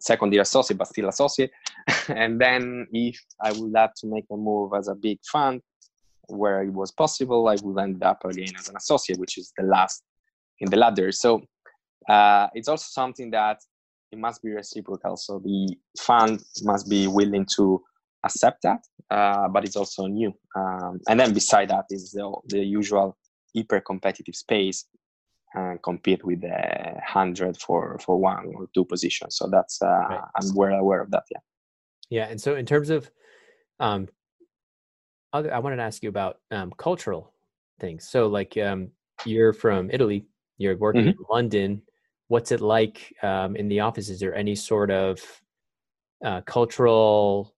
second year associate but still associate. And then if i would have to make a move as a big fund where it was possible i would end up again as an associate which is the last in the ladder. So uh, it's also something that it must be reciprocal. So the fund must be willing to accept that, uh, but it's also new. Um, and then beside that is the, the usual hyper competitive space and compete with the hundred for for one or two positions. So that's uh, right. I'm well aware of that. Yeah. Yeah, and so in terms of, um, other, I wanted to ask you about um, cultural things. So like um, you're from Italy, you're working mm-hmm. in London what's it like um, in the office? Is there any sort of uh, cultural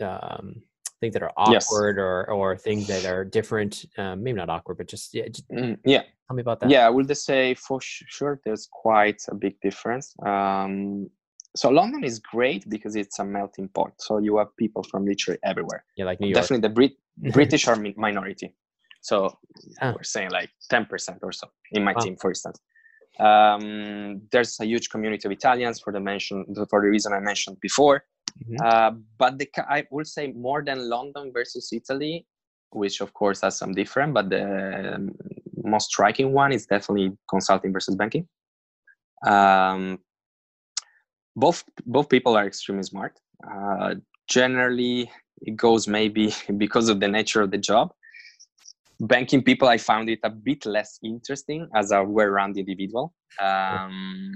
um, things that are awkward yes. or or things that are different? Um, maybe not awkward, but just yeah, just mm, yeah. Tell me about that. Yeah, I would say for sure there's quite a big difference. Um, so London is great because it's a melting pot. So you have people from literally everywhere. Yeah, like New York. Definitely the Brit- British are minority. So ah. we're saying like 10% or so in my wow. team, for instance. Um, there's a huge community of Italians for the mention for the reason I mentioned before. Mm-hmm. Uh, but the, I would say more than London versus Italy, which of course has some different, but the most striking one is definitely consulting versus banking. Um, both both people are extremely smart. Uh, generally, it goes maybe because of the nature of the job banking people, I found it a bit less interesting as a well-rounded individual. Um,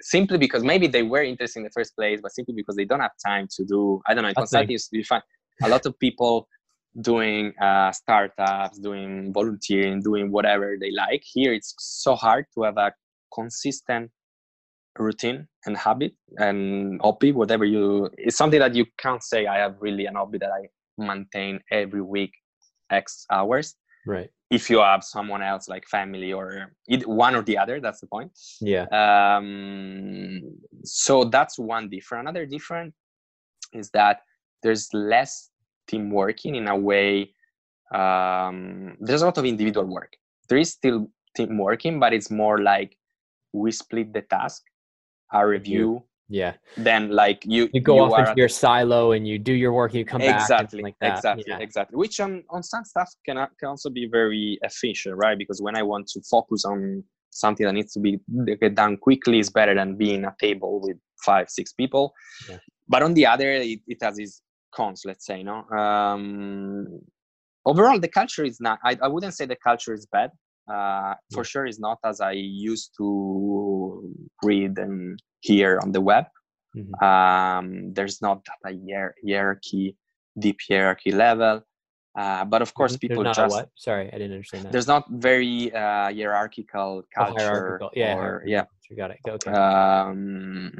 simply because maybe they were interested in the first place, but simply because they don't have time to do. I don't know. Consulting used to be fun. A lot of people doing uh, startups, doing volunteering, doing whatever they like. Here, it's so hard to have a consistent routine and habit and hobby, whatever you. It's something that you can't say. I have really an hobby that I maintain every week, X hours right. If you have someone else like family or one or the other that's the point. Yeah. Um so that's one different. Another different is that there's less team working in a way um there's a lot of individual work. There is still team working but it's more like we split the task i review yeah. Then like you you go you off into your silo and you do your work you come exactly, back like exactly yeah. exactly which on on some stuff can, can also be very efficient right? Because when i want to focus on something that needs to be get done quickly is better than being a table with five six people. Yeah. but on the other it, it has its cons let's say no? Um overall the culture is not I, I wouldn't say the culture is bad. Uh, for sure is not as I used to read and hear on the web. Mm-hmm. Um, there's not a hierarchy, deep hierarchy level. Uh, but of course, people just what? Sorry, I didn't understand that. There's not very uh, hierarchical culture. Oh, hierarchical. Yeah, or, yeah. You got it. Okay. Um,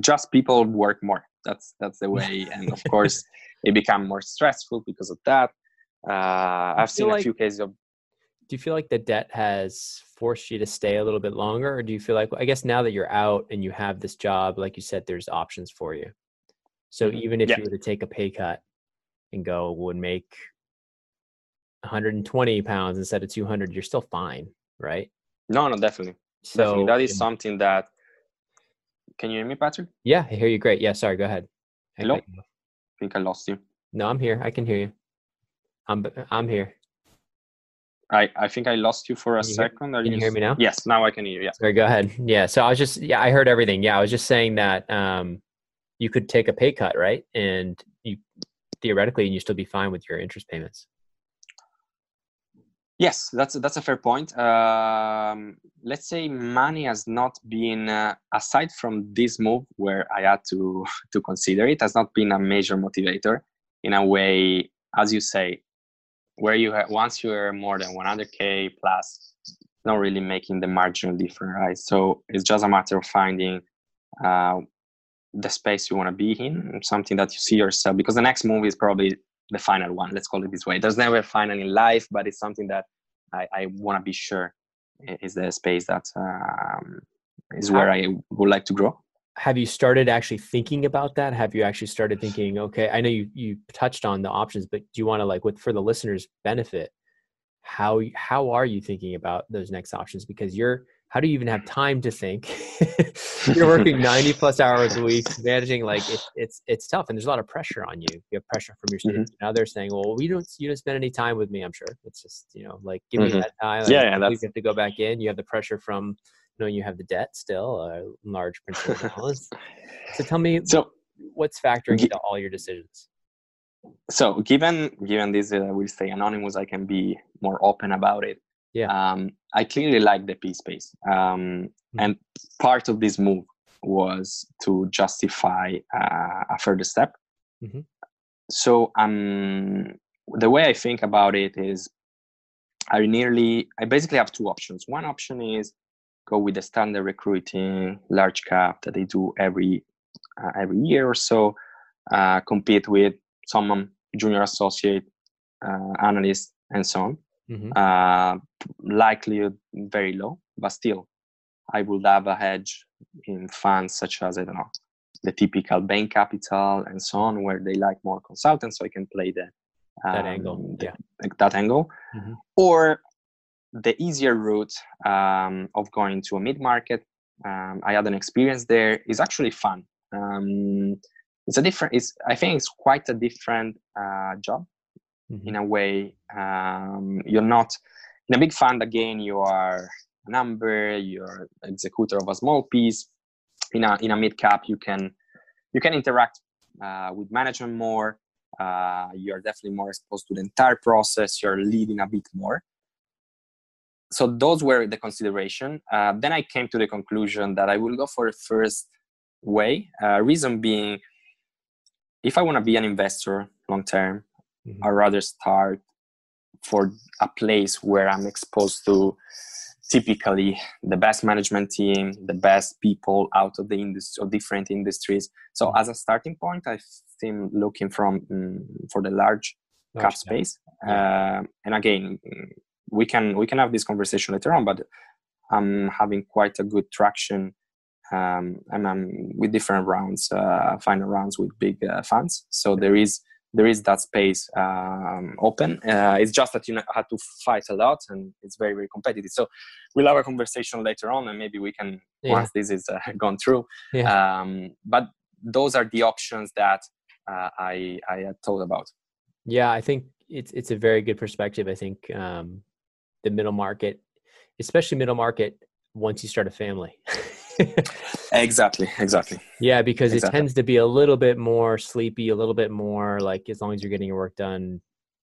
just people work more. That's that's the way, and of course, it become more stressful because of that. Uh, I've seen like, a few cases of do you feel like the debt has forced you to stay a little bit longer? Or do you feel like i guess now that you're out and you have this job like you said there's options for you. So mm-hmm. even if yeah. you were to take a pay cut and go would make 120 pounds instead of 200 you're still fine right? No no definitely. So definitely. that is something that can you hear me patrick? Yeah i hear you great. Yeah sorry go ahead. Hello? i think i lost you. No i'm here. I can hear you. I'm i'm here I, I think I lost you for a can second. Hear, can you, hear me now? Yes, now I can hear you. Yeah. Sorry, go ahead. Yeah. So I was just yeah, I heard everything. Yeah, I was just saying that um, you could take a pay cut, right? And you theoretically, and you still be fine with your interest payments. Yes, that's that's a fair point. Um, let's say money has not been uh, aside from this move where I had to to consider it has not been a major motivator. In a way, as you say, where you have once you're more than 100k plus not really making the marginal difference right so it's just a matter of finding uh, the space you want to be in something that you see yourself because the next move is probably the final one let's call it this way there's never a final in life but it's something that i, I want to be sure is the space that um, is where I would like to grow. Have you started actually thinking about that? Have you actually started thinking, okay, I know you you touched on the options, but do you want to like with for the listeners' benefit, how how are you thinking about those next options? Because you're how do you even have time to think? You're working 90 plus hours a week, managing like it, it's it's tough, and there's a lot of pressure on you. You have pressure from your students. Mm-hmm. Now they're saying, "Well, we don't you don't spend any time with me." I'm sure it's just you know like give mm-hmm. me that time. Like, yeah, yeah, you have to go back in. You have the pressure from you know you have the debt still, a large principal balance. so tell me, so what's factoring into all your decisions? So given given this, uh, will stay anonymous. I can be more open about it yeah um, i clearly like the p space um, mm-hmm. and part of this move was to justify uh, a further step mm-hmm. so um, the way i think about it is i nearly i basically have two options one option is go with the standard recruiting large cap that they do every uh, every year or so uh, compete with some junior associate uh, analyst and so on mm-hmm. uh, likelihood very low, but still, I would have a hedge in funds such as I don't know the typical Bain Capital and so on, where they like more consultants, so I can play the um, that angle, the, yeah, that angle, mm-hmm. or the easier route um, of going to a mid market. Um, I had an experience there. is actually fun. Um, it's a different. It's I think it's quite a different uh, job mm-hmm. in a way um, you're not in a big fund again you are a number you're executor of a small piece in a in a mid cap you can you can interact uh, with management more uh, you're definitely more exposed to the entire process you're leading a bit more so those were the consideration uh, then i came to the conclusion that i will go for the first way uh, reason being if i want to be an investor long term mm-hmm. i rather start for a place where i'm exposed to typically the best management team the best people out of the industry of different industries so mm-hmm. as a starting point i think looking from um, for the large, large cap space yeah. uh, and again we can we can have this conversation later on but i'm having quite a good traction um, and i'm with different rounds uh, final rounds with big uh, funds so there is there is that space um, open. Uh, it's just that you had to fight a lot, and it's very very competitive. So we'll have a conversation later on, and maybe we can yeah. once this is uh, gone through. Yeah. Um, but those are the options that uh, I I had thought about. Yeah, I think it's it's a very good perspective. I think um, the middle market, especially middle market, once you start a family. exactly exactly yeah because exactly. it tends to be a little bit more sleepy a little bit more like as long as you're getting your work done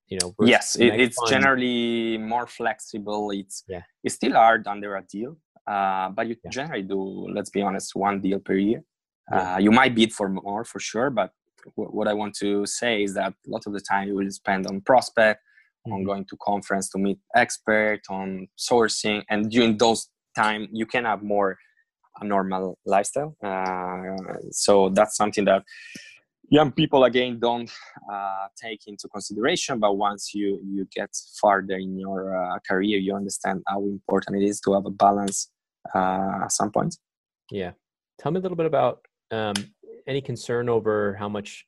you know yes it, it's fun. generally more flexible it's yeah it's still hard under a deal uh, but you yeah. generally do let's be honest one deal per year yeah. uh, you might bid for more for sure but w- what i want to say is that a lot of the time you will spend on prospect. On going to conference to meet expert on sourcing and during those time you can have more a normal lifestyle. Uh, so that's something that young people again don't uh, take into consideration. But once you you get farther in your uh, career, you understand how important it is to have a balance uh, at some point. Yeah, tell me a little bit about um, any concern over how much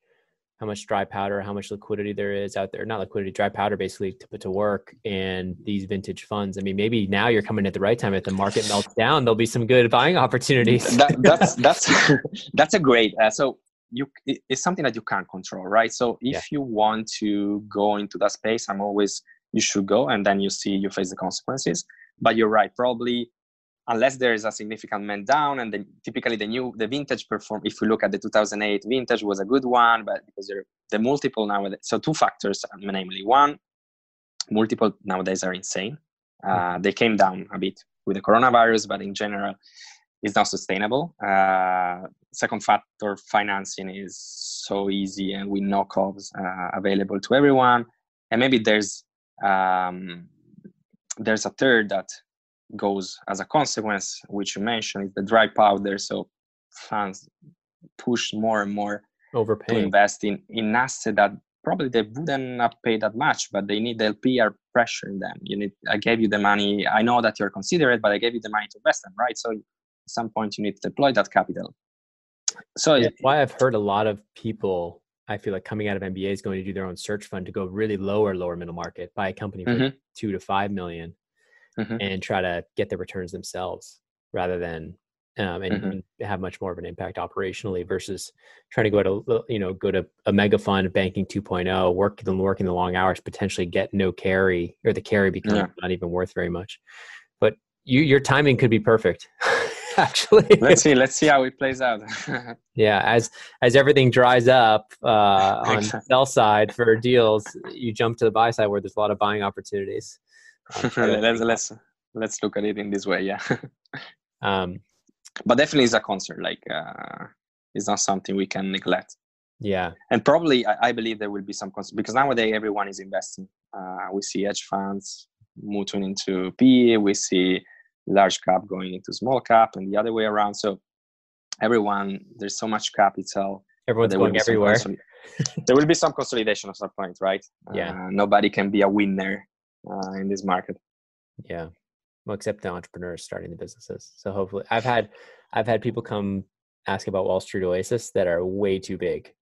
how much dry powder, how much liquidity there is out there, not liquidity, dry powder basically to put to work and these vintage funds. I mean, maybe now you're coming at the right time. If the market melts down, there'll be some good buying opportunities. that, that's, that's, that's a great, uh, so you, it's something that you can't control, right? So if yeah. you want to go into that space, I'm always, you should go and then you see, you face the consequences. But you're right, probably unless there is a significant man down and then typically the new the vintage perform if we look at the 2008 vintage was a good one but because the multiple nowadays so two factors namely one multiple nowadays are insane. Uh, mm-hmm. they came down a bit with the coronavirus but in general it's not sustainable. Uh, second factor financing is so easy and with no costs uh, available to everyone. And maybe there's um, there's a third that goes as a consequence, which you mentioned, is the dry powder. So funds push more and more Overpaying. to invest in in asset that probably they wouldn't have paid that much, but they need the LP are pressuring them. You need, I gave you the money. I know that you're considerate, but I gave you the money to invest them, right? So at some point you need to deploy that capital. So yeah, why I've heard a lot of people, I feel like coming out of MBA is going to do their own search fund to go really lower, lower middle market, buy a company for mm-hmm. two to five million, mm-hmm. and try to get the returns themselves rather than um, and, mm-hmm. have much more of an impact operationally versus trying to go to you know go to a mega fund banking 2.0 work them working the long hours potentially get no carry or the carry becomes yeah. not even worth very much but you your timing could be perfect actually let's see let's see how it plays out yeah as as everything dries up uh, on the sell side for deals you jump to the buy side where there's a lot of buying opportunities let's let's let's look at it in this way yeah. Um but definitely it's a concern like uh, it's not something we can neglect. Yeah. And probably i, I believe there will be some concern because nowadays everyone is investing. Uh, we see hedge funds moving into PE, we see large cap going into small cap and the other way around. So everyone there's so much capital everyone's going everywhere. there will be some consolidation at some point right? Yeah. Uh, nobody can be a winner uh, in this market yeah well, except the entrepreneurs starting the businesses. So hopefully, I've had I've had people come ask about Wall Street Oasis that are way too big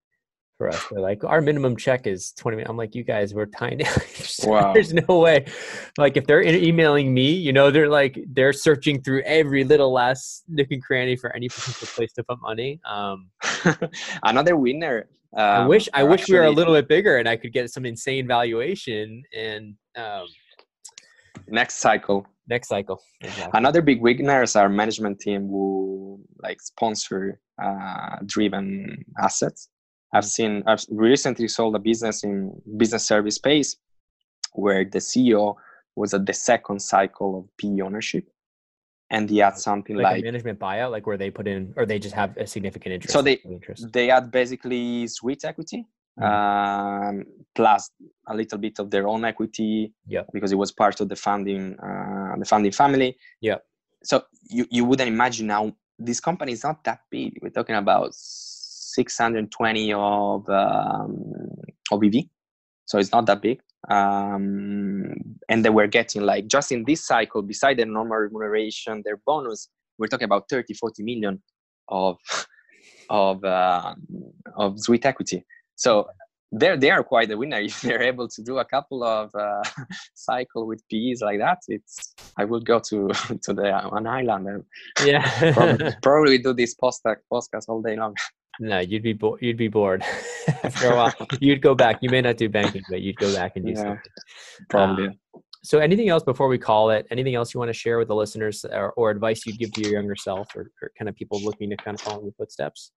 for us. They're like, our minimum check is 20 I'm like, you guys, we're tiny. wow. There's no way. Like if they're emailing me, you know, they're like, they're searching through every little last nook and cranny for any potential place to put money. Um, Another winner. Um, I wish, I wish we were a little bit bigger and I could get some insane valuation and, um, next cycle next cycle. Exactly. Another big weakness our management team who like sponsor uh, driven assets. I've mm. seen I've recently sold a business in business service space where the CEO was at the second cycle of PE ownership. And he had something like, like management buyout, like where they put in, or they just have a significant interest. So they interest. they had basically sweet equity, mm-hmm. um, plus a little bit of their own equity yeah because it was part of the funding uh, the funding family yeah so you, you wouldn't imagine now this company is not that big we're talking about 620 of um, of ev so it's not that big um, and they were getting like just in this cycle beside their normal remuneration their bonus we're talking about 30 40 million of of uh, of sweet equity so they're they are quite a winner if they're able to do a couple of uh, cycle with PEs like that. It's I would go to to the an island and yeah probably, probably do this podcast podcast all day long. No, you'd be bo- you'd be bored after a while. you'd go back. You may not do banking, but you'd go back and do yeah, something. Probably. Um, so, anything else before we call it? Anything else you want to share with the listeners, or, or advice you'd give to your younger self, or, or, kind of people looking to kind of follow in your footsteps?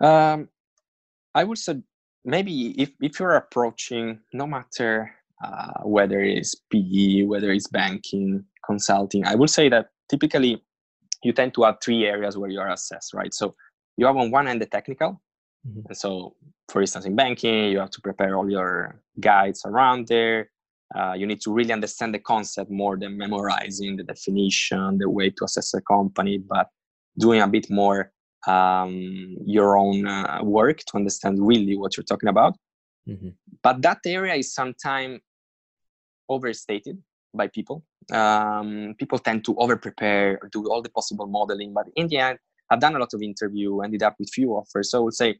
Um, I would say maybe if, if you're approaching no matter uh, whether it's PE, whether it's banking, consulting, I would say that typically you tend to have three areas where you are assessed, right? So you have on one end the technical. Mm-hmm. And so, for instance, in banking, you have to prepare all your guides around there. Uh, you need to really understand the concept more than memorizing the definition, the way to assess a company, but doing a bit more um, your own uh, work to understand really what you're talking about. Mm-hmm. But that area is sometimes overstated by people. Um, people tend to over prepare do all the possible modeling, but in the end, I've done a lot of interview, ended up with few offers. So I would say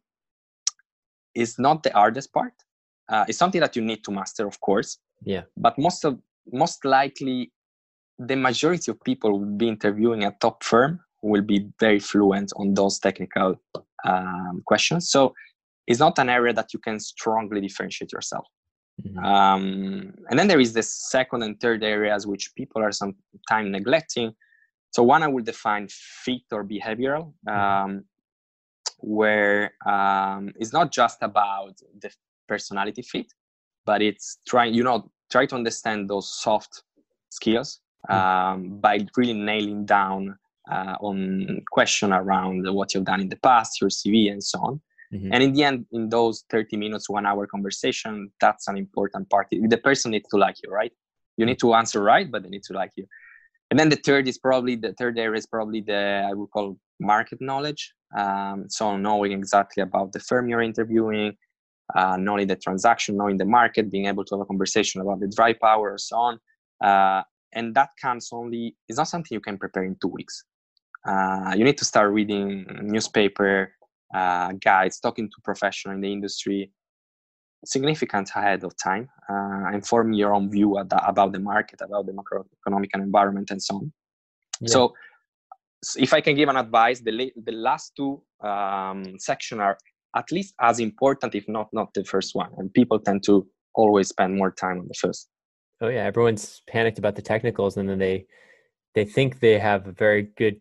it's not the hardest part. Uh, it's something that you need to master, of course. Yeah. But most of most likely, the majority of people will be interviewing a top firm will be very fluent on those technical um, questions. So it's not an area that you can strongly differentiate yourself. Mm-hmm. Um, and then there is the second and third areas which people are sometimes neglecting. So one I will define fit or behavioral, mm-hmm. um, where um, it's not just about the personality fit, but it's trying, you know, try to understand those soft skills mm-hmm. um, by really nailing down uh, on question around what you've done in the past, your CV, and so on. Mm-hmm. And in the end, in those 30 minutes, one hour conversation, that's an important part. The person needs to like you, right? You need to answer right, but they need to like you. And then the third is probably the third area is probably the I would call market knowledge. Um, so knowing exactly about the firm you're interviewing, uh, knowing the transaction, knowing the market, being able to have a conversation about the dry powder, and so on. Uh, and that comes only, it's not something you can prepare in two weeks. Uh, you need to start reading newspaper uh, guides, talking to professionals in the industry, significant ahead of time, uh, inform your own view about the market, about the macroeconomic environment, and so on. Yeah. So, if I can give an advice, the, the last two um, sections are at least as important, if not not the first one. And people tend to always spend more time on the first. Oh yeah, everyone's panicked about the technicals, and then they they think they have a very good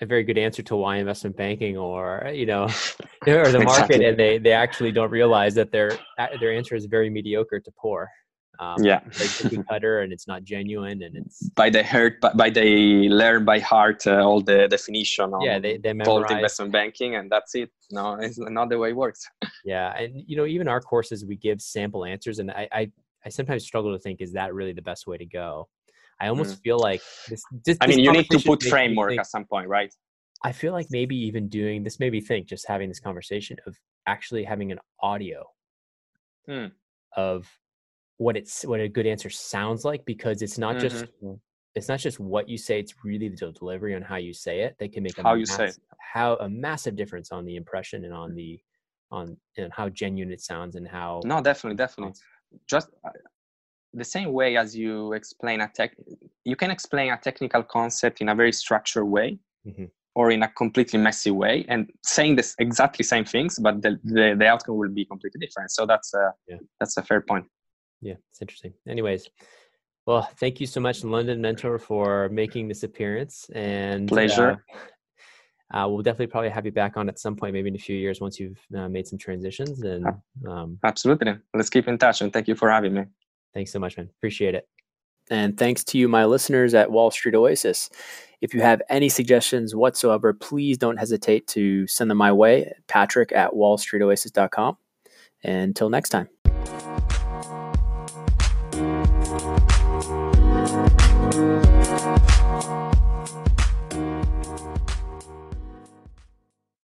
a very good answer to why investment banking or you know or the market exactly. and they they actually don't realize that their their answer is very mediocre to poor um, yeah like cookie cutter and it's not genuine and it's by the heart by they learn by heart uh, all the definition yeah they, they memorize. investment banking and that's it no it's not the way it works yeah and you know even our courses we give sample answers and i i, I sometimes struggle to think is that really the best way to go I almost mm. feel like this. this I mean, you need to put framework think, at some point, right? I feel like maybe even doing this made me think just having this conversation of actually having an audio mm. of what it's what a good answer sounds like because it's not mm-hmm. just it's not just what you say it's really the delivery on how you say it they can make a how mass, you say it. how a massive difference on the impression and on the on and how genuine it sounds and how no definitely definitely just uh, the same way as you explain a tech you can explain a technical concept in a very structured way mm-hmm. or in a completely messy way and saying this exactly same things but the, the, the outcome will be completely different. So that's a yeah. that's a fair point. Yeah it's interesting. Anyways well thank you so much london mentor for making this appearance and pleasure. uh, uh, we'll definitely probably have you back on at some point maybe in a few years once you've uh, made some transitions and um, absolutely. Let's keep in touch and thank you for having me Thanks so much, man. Appreciate it. And thanks to you, my listeners at Wall Street Oasis. If you have any suggestions whatsoever, please don't hesitate to send them my way, patrick at wallstreetoasis.com. Until next time.